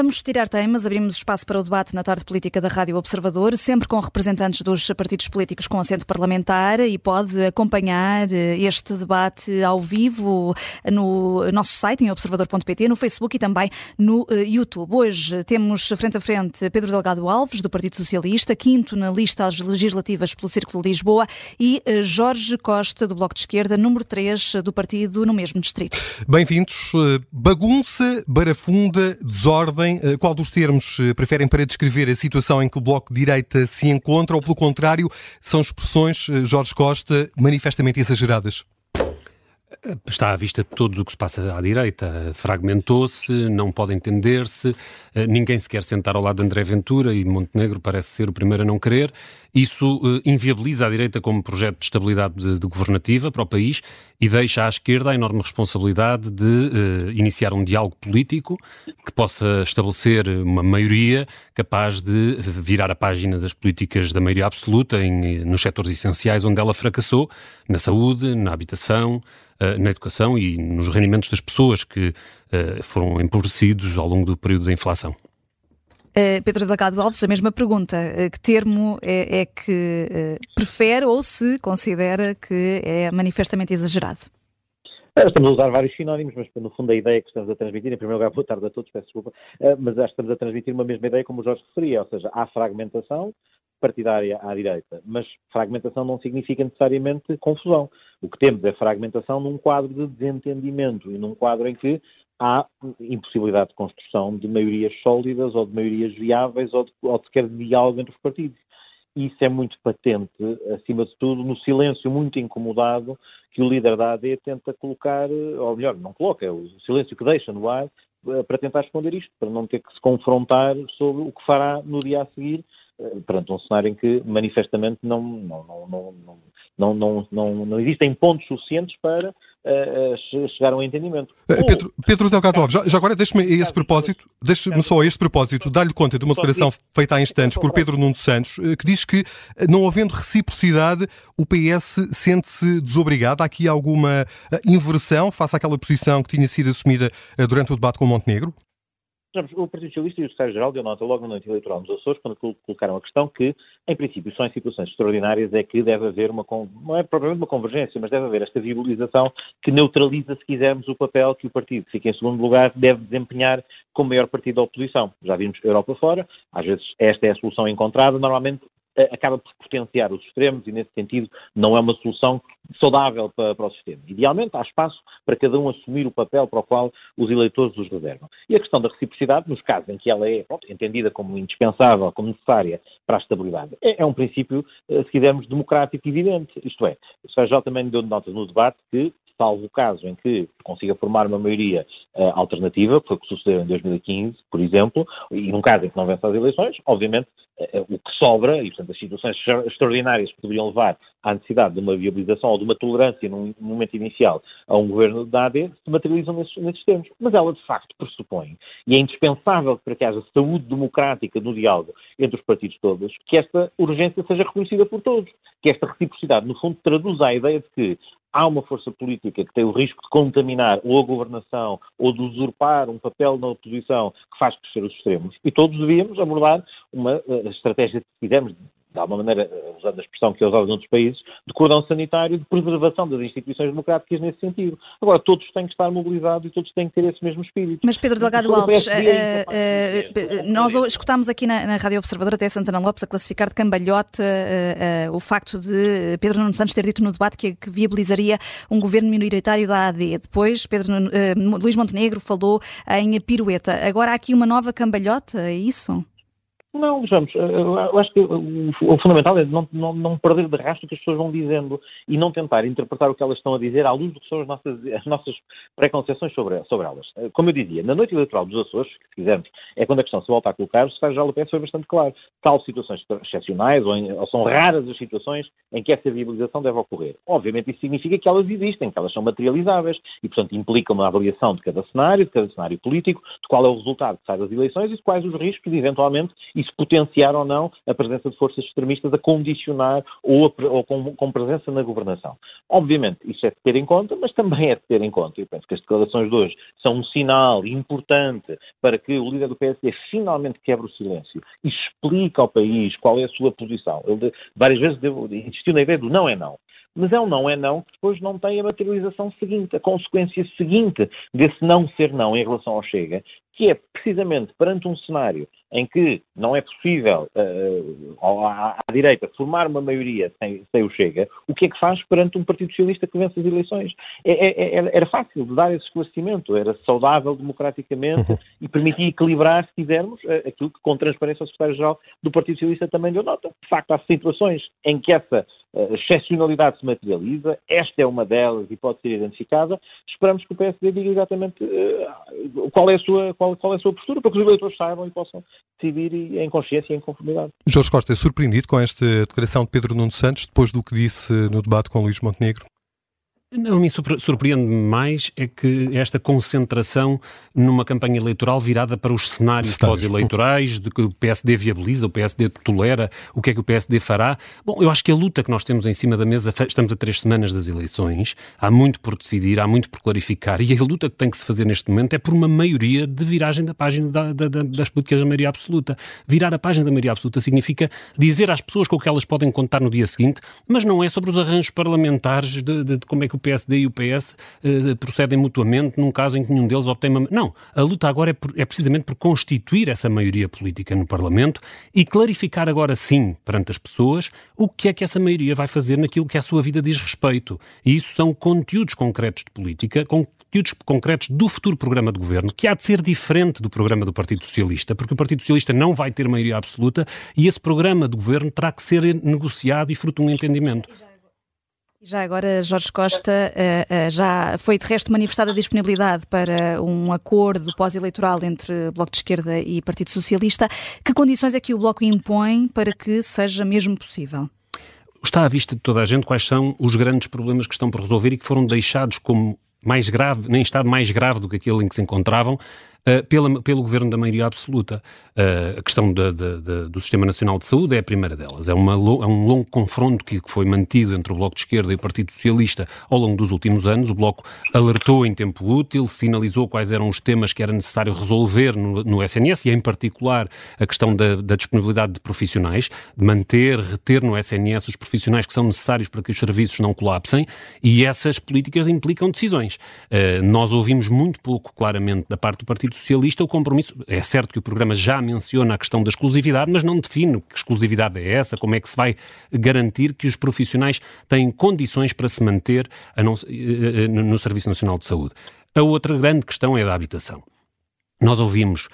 Vamos tirar temas, abrimos espaço para o debate na tarde política da Rádio Observador, sempre com representantes dos partidos políticos com assento parlamentar e pode acompanhar eh, este debate ao vivo no nosso site, em observador.pt, no Facebook e também no eh, YouTube. Hoje temos frente a frente Pedro Delgado Alves, do Partido Socialista, quinto na lista às legislativas pelo Círculo de Lisboa, e eh, Jorge Costa, do Bloco de Esquerda, número 3 do partido no mesmo distrito. Bem-vindos. Bagunça, barafunda, desordem eh, qual dos termos eh, preferem para descrever a situação em que o Bloco de Direita se encontra ou, pelo contrário, são expressões, eh, Jorge Costa, manifestamente exageradas? Está à vista de todos o que se passa à direita. Fragmentou-se, não pode entender-se, eh, ninguém se quer sentar ao lado de André Ventura e Montenegro parece ser o primeiro a não querer. Isso uh, inviabiliza a direita como projeto de estabilidade de, de governativa para o país e deixa à esquerda a enorme responsabilidade de uh, iniciar um diálogo político que possa estabelecer uma maioria capaz de virar a página das políticas da maioria absoluta em, nos setores essenciais onde ela fracassou, na saúde, na habitação, na educação e nos rendimentos das pessoas que foram empobrecidos ao longo do período da inflação. Uh, Pedro Delgado Alves, a mesma pergunta. Uh, que termo é, é que uh, prefere ou se considera que é manifestamente exagerado? Estamos a usar vários sinónimos, mas no fundo a ideia que estamos a transmitir, em primeiro lugar, boa tarde a todos, peço desculpa, mas acho que estamos a transmitir uma mesma ideia como o Jorge referia, ou seja, há fragmentação partidária à direita, mas fragmentação não significa necessariamente confusão. O que temos é fragmentação num quadro de desentendimento e num quadro em que há impossibilidade de construção de maiorias sólidas ou de maiorias viáveis ou de, ou sequer de diálogo entre os partidos. Isso é muito patente, acima de tudo, no silêncio muito incomodado que o líder da AD tenta colocar, ou melhor, não coloca, é o silêncio que deixa no ar eh, para tentar esconder isto, para não ter que se confrontar sobre o que fará no dia a seguir eh, perante um cenário em que manifestamente não, não, não, não, não, não, não, não existem pontos suficientes para uh, chegar a um entendimento. Pedro, Pedro Delgado Alves, já, já agora deixe-me a esse propósito, deixe-me só a este propósito, dar-lhe conta de uma declaração feita há instantes por Pedro Nuno Santos, que diz que, não havendo reciprocidade, o PS sente-se desobrigado. Há aqui alguma inversão face àquela posição que tinha sido assumida durante o debate com Montenegro? O Partido Socialista e o Secretário-Geral deu nota logo na noite eleitoral nos Açores, quando colocaram a questão que, em princípio, só em situações extraordinárias é que deve haver uma, não é propriamente uma convergência, mas deve haver esta viabilização que neutraliza, se quisermos, o papel que o partido que fica em segundo lugar deve desempenhar como maior partido da oposição. Já vimos Europa fora, às vezes esta é a solução encontrada, normalmente acaba por potenciar os extremos e, nesse sentido, não é uma solução saudável para, para, o sistema. Idealmente, há espaço para cada um assumir o papel para o qual os eleitores os reservam. E a questão da reciprocidade, nos casos em que ela é pronto, entendida como indispensável, como necessária para a estabilidade, é, é um princípio, eh, se quisermos, democrático evidente. Isto é, o Sérgio também deu nota no debate que salvo o caso em que consiga formar uma maioria uh, alternativa, que foi o que sucedeu em 2015, por exemplo, e num caso em que não vence as eleições, obviamente o que sobra, e portanto as situações extraordinárias que poderiam levar à necessidade de uma viabilização ou de uma tolerância num momento inicial a um governo da AD, se materializam nesses, nesses termos. Mas ela de facto pressupõe, e é indispensável para que haja saúde democrática no diálogo entre os partidos todos, que esta urgência seja reconhecida por todos, que esta reciprocidade, no fundo, traduza a ideia de que há uma força política que tem o risco de contaminar ou a governação ou de usurpar um papel na oposição que faz crescer os extremos. E todos devíamos abordar uma uh, estratégia, se quisermos, de alguma maneira, eh, usando a expressão que é usada noutros países, de cordão sanitário, de preservação das instituições democráticas nesse sentido. Agora, todos têm que estar mobilizados e todos têm que ter esse mesmo espírito. Mas, Pedro Delgado Alves, uh, uh, nós escutámos aqui na, na Rádio Observador até Santana Lopes a classificar de cambalhota uh, o facto de Pedro Nuno Santos ter dito no debate que, que viabilizaria um governo minoritário da AD. Depois, Pedro Luís Montenegro falou em pirueta. Agora há aqui uma nova cambalhota, é isso? Não, vejamos, eh, eu acho que o fundamental é não, não, não, perder de rastro o que as pessoas vão dizendo e não tentar interpretar o que elas estão a dizer à luz do que são as nossas, as nossas preconceições sobre, sobre elas. Eh, como eu dizia, na noite eleitoral dos Açores, se quisermos, é quando a questão se volta a colocar, o secretário-geral do PS foi bastante claro. Tal situações excepcionais ou, em, ou, são raras as situações em que essa viabilização deve ocorrer. Obviamente isso significa que elas existem, que elas são materializáveis e, portanto, implica uma avaliação de cada cenário, de cada cenário político, de qual é o resultado que sai das eleições e de quais os riscos, eventualmente, e se potenciar ou não a presença de forças extremistas a condicionar ou, a, ou com, com, presença na governação. Obviamente, isso é de ter em conta, mas também é de ter em conta. Eu penso que as declarações de hoje são um sinal importante para que o líder do PSD finalmente quebre o silêncio e explique ao país qual é a sua posição. Ele várias vezes insistiu na ideia do não é não mas é um não é não que depois não tem a materialização seguinte, a consequência seguinte desse não ser não em relação ao Chega, que é precisamente perante um cenário em que não é possível uh, à, à, direita formar uma maioria sem, sem, o Chega, o que é que faz perante um Partido Socialista que vence as eleições? É, é, é, era fácil de dar esse esclarecimento, era saudável democraticamente e permitia equilibrar, se quisermos, aquilo que com transparência o secretário-geral do Partido Socialista também deu nota. De facto, há situações em que essa uh, excepcionalidade se materializa, esta é uma delas e pode ser identificada. Esperamos que o PSD diga exatamente uh, qual, é a sua, qual, qual é a sua postura, para que os eleitores saibam e possam decidir em consciência e em conformidade. Jorge Costa é surpreendido com esta declaração de Pedro Nuno Santos, depois do que disse no debate com Luís Montenegro? Não, me surpreende mais é que esta concentração numa campanha eleitoral virada para os cenários pós-eleitorais, de que o PSD viabiliza, o PSD tolera, o que é que o PSD fará. Bom, eu acho que a luta que nós temos em cima da mesa, estamos a três semanas das eleições, há muito por decidir, há muito por clarificar, e a luta que tem que se fazer neste momento é por uma maioria de viragem da página da, da, das políticas da maioria absoluta. Virar a página da maioria absoluta significa dizer às pessoas com o que elas podem contar no dia seguinte, mas não é sobre os arranjos parlamentares de, de, de como é que o PSD e o PS uh, eh, procedem mutuamente num caso em que nenhum deles obtém uma... Não, a luta agora é, por, é precisamente por constituir essa maioria política no Parlamento e clarificar agora sim perante as pessoas o que é que essa maioria vai fazer naquilo que a sua vida diz respeito. E isso são conteúdos concretos de política, conteúdos concretos do futuro programa de governo, que há de ser diferente do programa do Partido Socialista, porque o Partido Socialista não vai ter maioria absoluta e esse programa de governo terá que ser negociado e fruto de um entendimento. Já agora, Jorge Costa, eh, eh, já foi de resto manifestada a disponibilidade para um acordo pós-eleitoral entre Bloco de Esquerda e Partido Socialista. Que condições é que o Bloco impõe para que seja mesmo possível? Está à vista de toda a gente quais são os grandes problemas que estão por resolver e que foram deixados como mais grave, nem estado mais grave do que aquele em que se encontravam, uh, pela, pelo governo da maioria absoluta. Uh, a questão do Sistema Nacional de Saúde é a primeira delas. É, uma, é um longo confronto que, que, foi mantido entre o Bloco de Esquerda e o Partido Socialista ao longo dos últimos anos. O Bloco alertou em tempo útil, sinalizou quais eram os temas que era necessário resolver no, no SNS e, em particular, a questão da, da disponibilidade de profissionais, de manter, reter no SNS os profissionais que são necessários para que os serviços não colapsem e essas políticas implicam decisões. Uh, nós ouvimos muito pouco, claramente, da parte do Partido Socialista o compromisso. É certo que o programa já menciona a questão da exclusividade, mas não define que exclusividade é essa, como é que se vai garantir que os profissionais têm condições para se manter não, eh, eh, no Serviço Nacional de Saúde. A outra grande questão é a da habitação. Nós ouvimos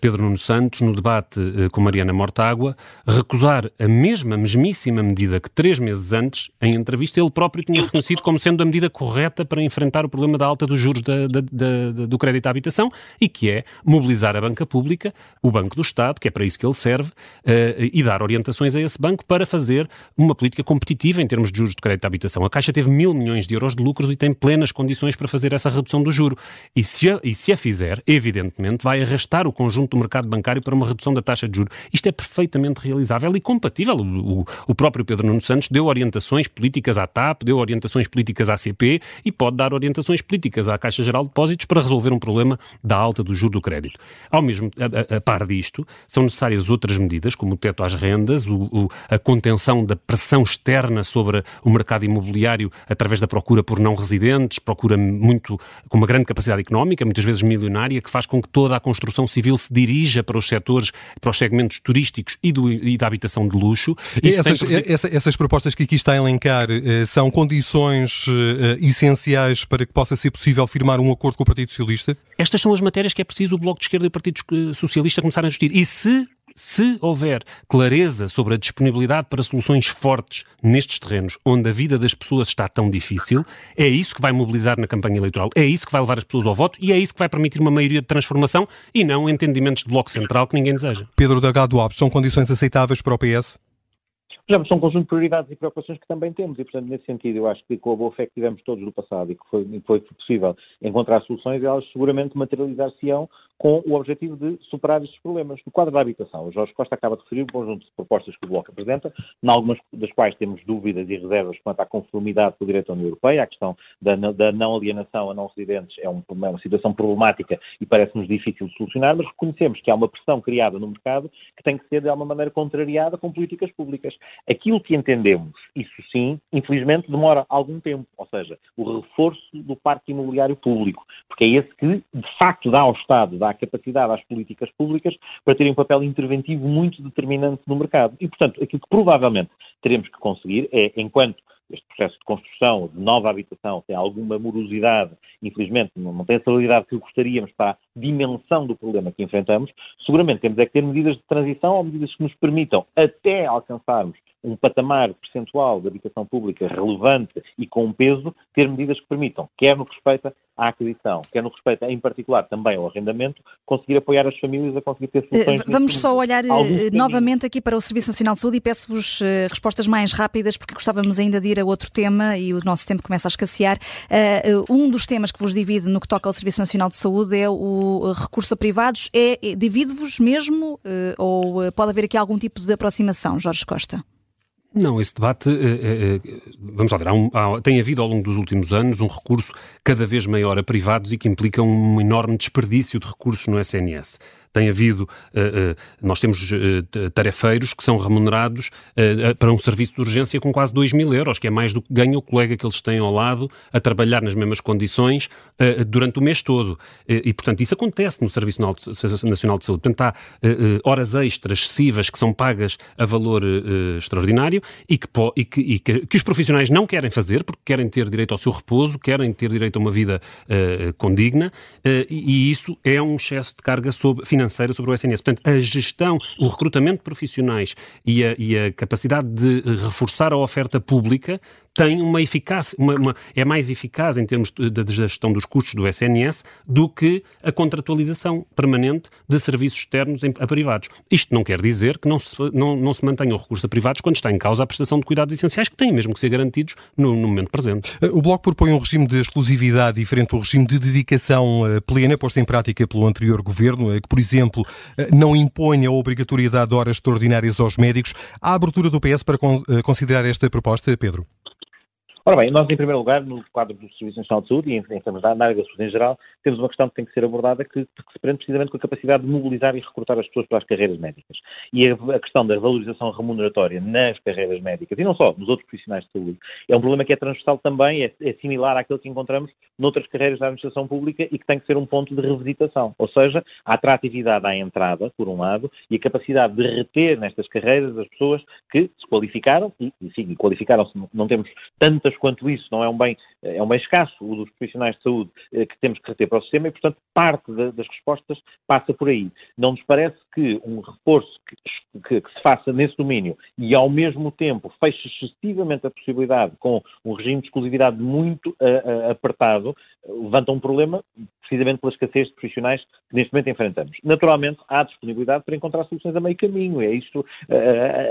Pedro Nuno Santos, no debate uh, com Mariana Mortágua, recusar a mesma, mesmíssima medida que três meses antes, em entrevista, ele próprio tinha reconhecido como sendo a medida correta para enfrentar o problema da alta dos juros da, da, da, do crédito à habitação e que é mobilizar a banca pública, o Banco do Estado, que é para isso que ele serve, uh, e dar orientações a esse banco para fazer uma política competitiva em termos de juros de crédito à habitação. A Caixa teve mil milhões de euros de lucros e tem plenas condições para fazer essa redução do juro. E se a, e se a fizer, evidentemente, vai arrastar o conjunto do mercado bancário para uma redução da taxa de juros. Isto é perfeitamente realizável e compatível. O, o, o próprio Pedro Nuno Santos deu orientações políticas à TAP, deu orientações políticas à CP e pode dar orientações políticas à Caixa Geral de Depósitos para resolver um problema da alta do juro do crédito. Ao mesmo a, a, a par disto, são necessárias outras medidas, como o teto às rendas, o, a contenção da pressão externa sobre o mercado imobiliário através da procura por não residentes, procura muito com uma grande capacidade económica, muitas vezes milionária, que faz com que toda a construção civil se dirija para os setores, para os segmentos turísticos e, do, e da habitação de luxo. Essas, essa, essas, propostas que aqui está a elencar eh, são condições eh, essenciais para que possa ser possível firmar um acordo com o Partido Socialista? Estas são as matérias que é preciso o Bloco de Esquerda e o Partido Socialista começarem a discutir. E se se houver clareza sobre a disponibilidade para soluções fortes nestes terrenos onde a vida das pessoas está tão difícil, é isso que vai mobilizar na campanha eleitoral, é isso que vai levar as pessoas ao voto e é isso que vai permitir uma maioria de transformação e não entendimentos de bloco central que ninguém deseja. Pedro Delgado Alves, são condições aceitáveis para o PS? Já são um conjunto de prioridades e preocupações que também temos e, portanto, nesse sentido, eu acho que com a boa fé que tivemos todos no passado e que foi, foi possível encontrar soluções, elas seguramente materializar-se-ão com o objetivo de superar estes problemas. No quadro da habitação, o Jorge Costa acaba de referir um conjunto de propostas que o Bloco apresenta, em algumas das quais temos dúvidas e reservas quanto à conformidade com o direito da União Europeia. A questão da, da não alienação a não residentes é, um, é uma situação problemática e parece-nos difícil de solucionar, mas reconhecemos que há uma pressão criada no mercado que tem que ser, de alguma maneira, contrariada com políticas públicas. Aquilo que entendemos, isso sim, infelizmente demora algum tempo, ou seja, o reforço do parque imobiliário público, porque é esse que, de facto, dá ao Estado, dá capacidade às políticas públicas para terem um papel interventivo muito determinante no mercado. E, portanto, aquilo que provavelmente teremos que conseguir é, enquanto este processo de construção de nova habitação tem alguma morosidade, infelizmente não, tem a celeridade que gostaríamos para a dimensão do problema que enfrentamos, seguramente temos é que ter medidas de transição ou medidas que nos permitam, até alcançarmos um patamar percentual de habitação pública relevante e com peso, ter medidas que permitam, quer no que respeita à aquisição, quer no que respeita, em particular, também ao arrendamento, conseguir apoiar as famílias a conseguir ter soluções. Uh, vamos só olhar uh, novamente aqui para o Serviço Nacional de Saúde e peço-vos uh, respostas mais rápidas, porque gostávamos ainda de ir a outro tema e o nosso tempo começa a escassear. um dos temas que vos divide no que toca ao Serviço Nacional de Saúde é o recurso a privados. É, é divide-vos mesmo ou pode haver aqui algum tipo de aproximação, Jorge Costa? Não, esse debate, é, é, vamos lá ver, há um, há, tem havido ao longo dos últimos anos um recurso cada vez maior a privados e que implica um enorme desperdício de recursos no SNS tem havido, uh, uh, nós temos uh, tarefeiros que são remunerados para um serviço de urgência com quase 2 mil euros, que é mais do que ganha o colega que eles têm ao lado a trabalhar nas mesmas condições durante o mês todo. e, portanto, isso acontece no Serviço Nacional de Saúde. Portanto, há horas extras excessivas que são pagas a valor extraordinário e, que, e, que, e que, que, os profissionais não querem fazer, porque querem ter direito ao seu repouso, querem ter direito a uma vida condigna, e, e, isso é um excesso de carga sobre, financeira financeira sobre o SNS. Portanto, a gestão, o recrutamento de profissionais e a, e a capacidade de reforçar a oferta pública tem uma eficácia, uma, uma, é mais eficaz em termos da gestão dos custos do SNS do que a contratualização permanente de serviços externos em, a privados. Isto não quer dizer que não se, não, não se mantenha o recurso a privados quando está em causa a prestação de cuidados essenciais que têm mesmo que ser garantidos no, no momento presente. O Bloco propõe um regime de exclusividade diferente do regime de dedicação eh, plena posto em prática pelo anterior governo, eh, que, por exemplo, eh, não impõe a obrigatoriedade de horas extraordinárias aos médicos. Há abertura do PS para considerar esta proposta, Pedro? Ora bem, nós, em primeiro lugar, no quadro do Serviço Nacional de Saúde e em, em da área da saúde em geral, temos uma questão que tem que ser abordada que, que se prende precisamente com a capacidade de mobilizar e recrutar as pessoas para as carreiras médicas. E a, a, questão da valorização remuneratória nas carreiras médicas, e não só, nos outros profissionais de saúde, é um problema que é transversal também, é, é similar àquele que encontramos noutras carreiras da administração pública e que tem que ser um ponto de revisitação. Ou seja, a atratividade à entrada, por um lado, e a capacidade de reter nestas carreiras as pessoas que se qualificaram, e, e sim, qualificaram-se, não temos tantas quanto isso, não é um bem, é um bem escasso, o dos profissionais de saúde eh, que temos que reter para o sistema e, portanto, parte das respostas passa por aí. Não nos parece que um reforço que, que, que, se faça nesse domínio e, ao mesmo tempo, feche excessivamente a possibilidade com um regime de exclusividade muito uh, uh, apertado, levanta um problema precisamente pela escassez de profissionais que neste momento enfrentamos. Naturalmente, há disponibilidade para encontrar soluções a meio caminho. É isto,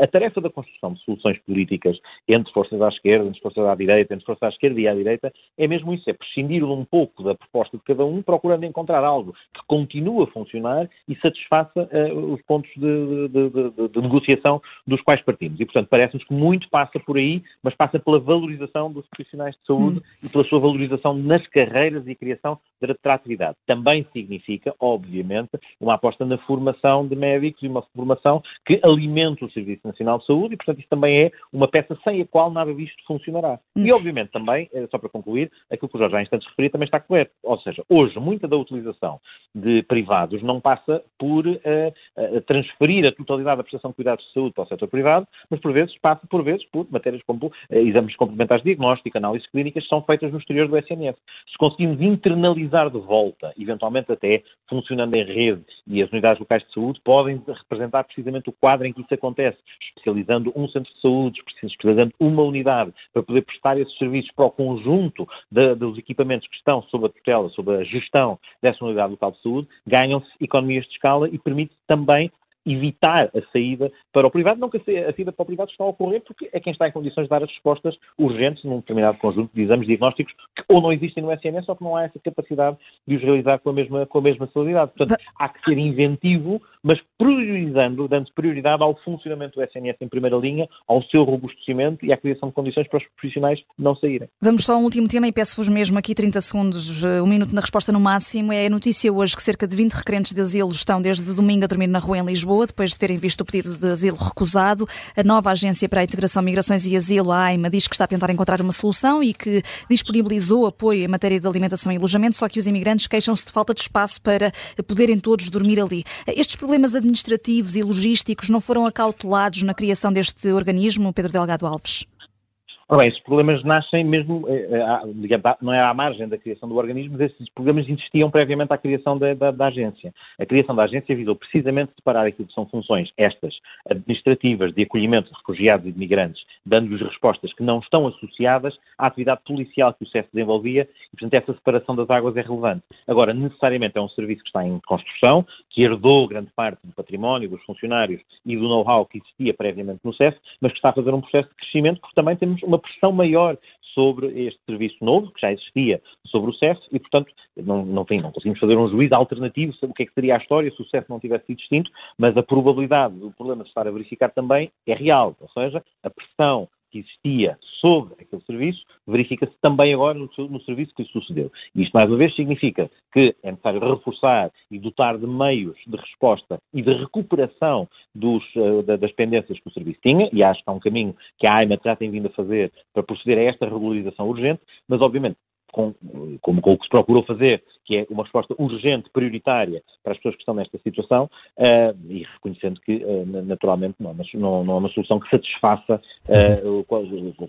a tarefa da construção de soluções políticas entre forças à esquerda, entre forças à direita, entre forças à esquerda e à direita, é mesmo isso, é prescindir um pouco da proposta de cada um, procurando encontrar algo que continue a funcionar e satisfaça uh, os pontos de, de, de, de, negociação dos quais partimos. E, portanto, parece-nos que muito passa por aí, mas passa pela valorização dos profissionais de saúde hum. e pela sua valorização nas carreiras e criação de atratividade. Também significa, obviamente, uma aposta na formação de médicos e uma formação que alimenta o Serviço Nacional de Saúde e, portanto, isso também é uma peça sem a qual nada disto funcionará. E, obviamente, também, eh, só para concluir, aquilo que o Jorge há instantes referiu também está correto. Ou seja, hoje, muita da utilização de privados não passa por uh, uh, transferir a totalidade da prestação de cuidados de saúde para o setor privado, mas, por vezes, passa, por vezes, por matérias como uh, exames complementares de diagnóstico, análises clínicas, que são feitas no exterior do SNS. Se conseguimos internalizar de volta, eventualmente até funcionando em rede, e as unidades locais de saúde podem representar precisamente o quadro em que isso acontece, especializando um centro de saúde, especializando uma unidade para poder prestar esses serviços para o conjunto de, dos equipamentos que estão sob a tutela, sob a gestão dessa unidade local de saúde, ganham-se economias de escala e permite também evitar a saída para o privado, não que a saída para o privado está a ocorrer, porque é quem está em condições de dar as respostas urgentes num determinado conjunto de exames diagnósticos que ou não existem no SNS ou que não há essa capacidade de os realizar com a mesma, com a mesma celeridade. Portanto, há que ser inventivo, mas priorizando, dando prioridade ao funcionamento do SNS em primeira linha, ao seu robustecimento e à criação de condições para os profissionais não saírem. Vamos só a um último tema e peço-vos mesmo aqui 30 segundos, eh, um minuto na resposta no máximo. É a notícia hoje que cerca de 20 requerentes de asilo estão desde domingo a dormir na rua em Lisboa, depois de terem visto o pedido de asilo recusado. A nova Agência para a Integração, Migrações e Asilo, a AIMA, diz que está a tentar encontrar uma solução e que disponibilizou apoio em matéria de alimentação e alojamento, só que os imigrantes queixam-se de falta de espaço para poderem todos dormir ali. Estes problemas administrativos e logísticos não foram acautelados na criação deste organismo, Pedro Delgado Alves? Ora bem, esses problemas nascem mesmo, eh, eh, não é à margem da criação do organismo, mas esses problemas existiam previamente à criação da, da, da, agência. A criação da agência visou precisamente separar aquilo que são funções, estas, administrativas, de acolhimento de refugiados e de migrantes, dando-lhes respostas que não estão associadas à atividade policial que o CEF desenvolvia, e, portanto, essa separação das águas é relevante. Agora, necessariamente é um serviço que está em construção, que herdou grande parte do património, dos funcionários e do know-how que existia previamente no CEF, mas que está a fazer um processo de crescimento, porque também temos uma uma pressão maior sobre este serviço novo, que já existia sobre o CEF, e, portanto, não, não, não conseguimos fazer um juízo alternativo sobre o que é que seria a história se o CEF não tivesse sido extinto, mas a probabilidade do problema estar a verificar também é real, ou seja, a pressão que existia sobre aquele serviço verifica-se também agora no, no, serviço que sucedeu. Isto, mais uma vez, significa que é necessário reforçar e dotar de meios de resposta e de recuperação dos, uh, das pendências que o serviço tinha, e acho que há um caminho que a AIMA já tem vindo a fazer para proceder a esta regularização urgente, mas, obviamente, com, com, com, o que se procurou fazer, que é uma resposta urgente, prioritária para as pessoas que estão nesta situação, uh, e reconhecendo que, uh, naturalmente, não, mas não, não, é uma solução que satisfaça uh,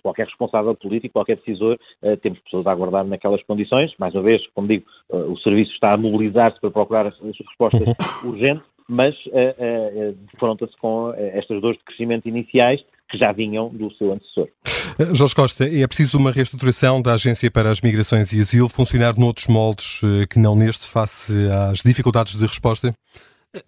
qualquer responsável político, qualquer decisor. temos pessoas a aguardar naquelas condições. Mais uma vez, como digo, o serviço está a mobilizar-se para procurar as, as respostas urgentes, mas defronta-se com estas dores de crescimento iniciais que já vinham do seu antecessor. Eh, Jorge Costa, é preciso uma reestruturação da Agência para as Migrações e Asilo, funcionar noutros moldes eh, que não neste, face às dificuldades de resposta?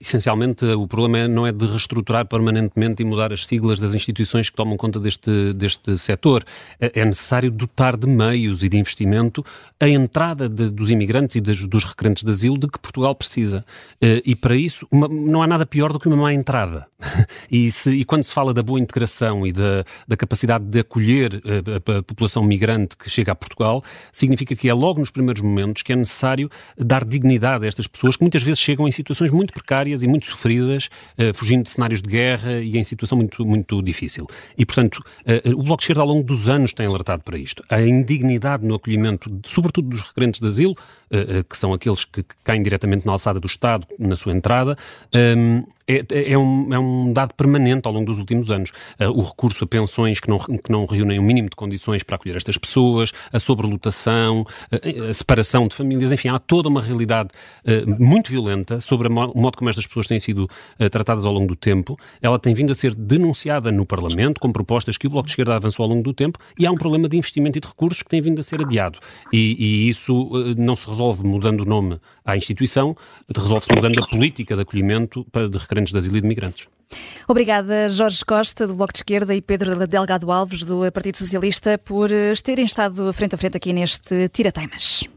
Essencialmente, o problema é, não é de reestruturar permanentemente e mudar as siglas das instituições que tomam conta deste, deste setor. É, é necessário dotar de meios e de investimento a entrada de, dos imigrantes e dos requerentes de asilo de que Portugal precisa. Eh, e para isso, uma, não há nada pior do que uma má entrada. E, se, e quando se fala da boa integração e da, da capacidade de acolher a, a, a população migrante que chega a Portugal, significa que é logo nos primeiros momentos que é necessário dar dignidade a estas pessoas que muitas vezes chegam em situações muito precárias precárias e muito sofridas, uh, fugindo de cenários de guerra e em situação muito, muito difícil. E, portanto, uh, o Bloco de Esquerda ao longo dos anos tem alertado para isto. A indignidade no acolhimento, sobretudo dos requerentes de asilo, uh, que são aqueles que caem diretamente na alçada do Estado na sua entrada, um, é, é, um, é um dado permanente ao longo dos últimos anos. Uh, o recurso a pensões que não, que não reúnem o um mínimo de condições para acolher estas pessoas, a sobrelotação, uh, a separação de famílias, enfim, há toda uma realidade uh, muito violenta sobre o modo como estas pessoas têm sido tratadas ao longo do tempo. Ela tem vindo a ser denunciada no Parlamento, com propostas que o Bloco de Esquerda avançou ao longo do tempo, e há um problema de investimento e de recursos que tem vindo a ser adiado. E, e isso não se resolve mudando o nome à instituição, resolve-se mudando a política de acolhimento para de requerentes de asilo e de migrantes. Obrigada, Jorge Costa, do Bloco de Esquerda, e Pedro Delgado Alves, do Partido Socialista, por terem estado frente a frente aqui neste Tira Teimas.